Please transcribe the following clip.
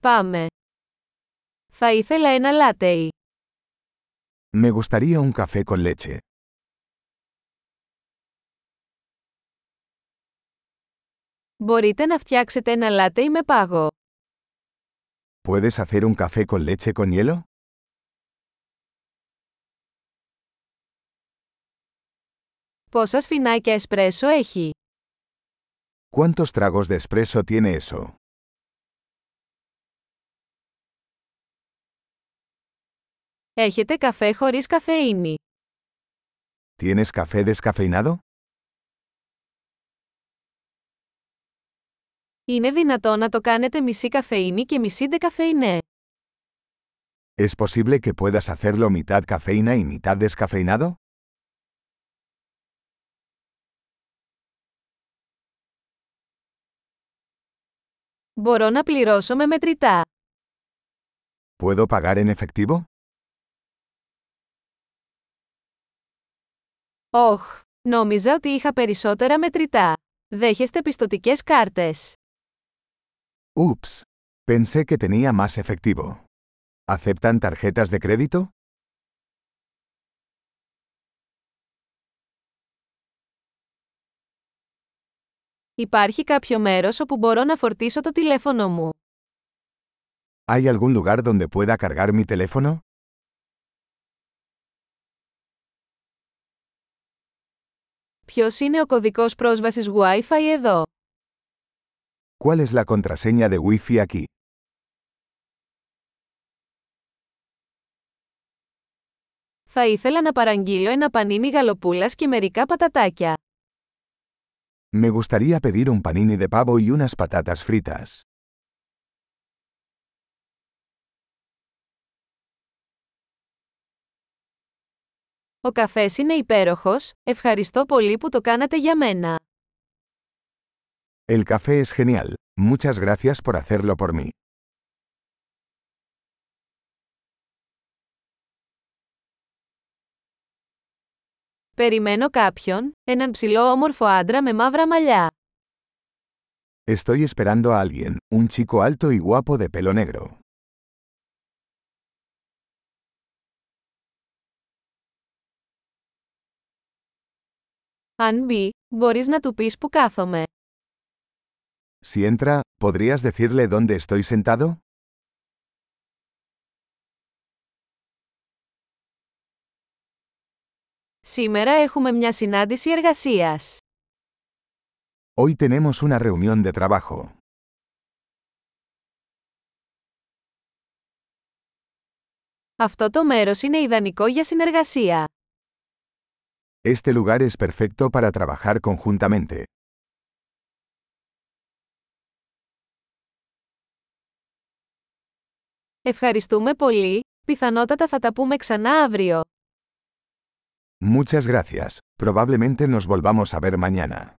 Πάμε. Θα ήθελα ένα λάτεϊ. Me gustaría un café con leche. Μπορείτε να φτιάξετε ένα λάτεϊ με πάγο. ¿Puedes hacer un café con leche con hielo? Πόσα σφινάκια εσπρέσο έχει. ¿Cuántos tragos de espresso tiene eso? Έχετε καφέ χωρίς καφεΐνη. ¿Tienes café descafeinado? Είναι δυνατό να το κάνετε μισή καφεΐνη και μισή ντεκαφεϊνέ. ¿Es posible que puedas hacerlo mitad cafeína y mitad descafeinado? Μπορώ να πληρώσω με μετρητά. ¿Puedo pagar en efectivo? Όχ, νόμιζα ότι είχα περισσότερα μετρητά. Δέχεστε πιστοτικές κάρτες. Ups. Pensé que tenía más efectivo. ¿Aceptan tarjetas de crédito? Υπάρχει κάποιο μέρος όπου μπορώ να φορτίσω το τηλέφωνο μου. ¿Hay algún lugar donde pueda cargar mi teléfono? Ποιος είναι ο κωδικός πρόσβασης Wi-Fi εδώ; ¿Cuál es la contraseña de Wi-Fi aquí? Θα ήθελα να παραγγείλω ένα πανίνι γαλοπούλας και μερικά πατατάκια. Me gustaría pedir un panini de pavo y unas patatas fritas. Ο καφές είναι υπέροχος, ευχαριστώ πολύ που το κάνατε για μένα. El café es genial. Muchas gracias por hacerlo por mí. Περιμένω κάποιον, έναν ψηλό όμορφο άντρα με μαύρα μαλλιά. Estoy esperando a alguien, un chico alto y guapo de pelo negro. Αν μπει, μπορείς να του πεις που κάθομαι. Si entra, ¿podrías decirle dónde estoy sentado? Σήμερα έχουμε μια συνάντηση εργασίας. Hoy tenemos una reunión de trabajo. Αυτό το μέρος είναι ιδανικό για συνεργασία. Este lugar es perfecto para trabajar conjuntamente. Ευχαριστούμε πολύ, πιθανότατα θα τα πούμε ξανά αύριο. Muchas gracias. Probablemente nos volvamos a ver mañana.